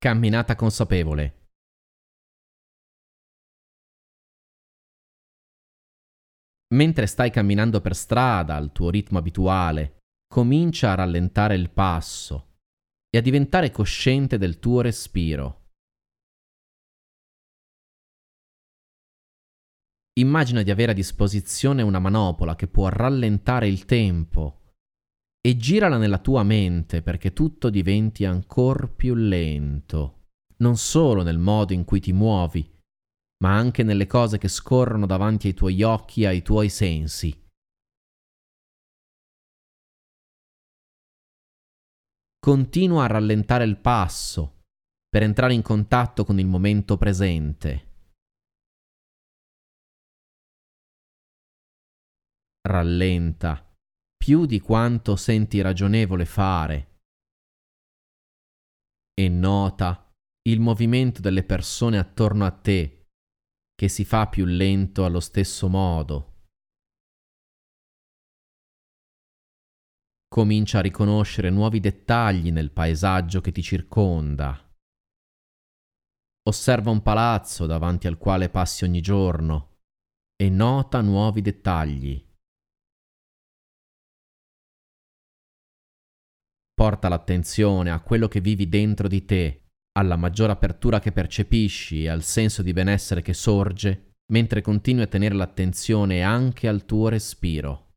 Camminata consapevole. Mentre stai camminando per strada al tuo ritmo abituale, comincia a rallentare il passo e a diventare cosciente del tuo respiro. Immagina di avere a disposizione una manopola che può rallentare il tempo e girala nella tua mente perché tutto diventi ancora più lento, non solo nel modo in cui ti muovi, ma anche nelle cose che scorrono davanti ai tuoi occhi e ai tuoi sensi. Continua a rallentare il passo per entrare in contatto con il momento presente. Rallenta più di quanto senti ragionevole fare e nota il movimento delle persone attorno a te che si fa più lento allo stesso modo. Comincia a riconoscere nuovi dettagli nel paesaggio che ti circonda. Osserva un palazzo davanti al quale passi ogni giorno e nota nuovi dettagli. Porta l'attenzione a quello che vivi dentro di te, alla maggiore apertura che percepisci e al senso di benessere che sorge, mentre continui a tenere l'attenzione anche al tuo respiro.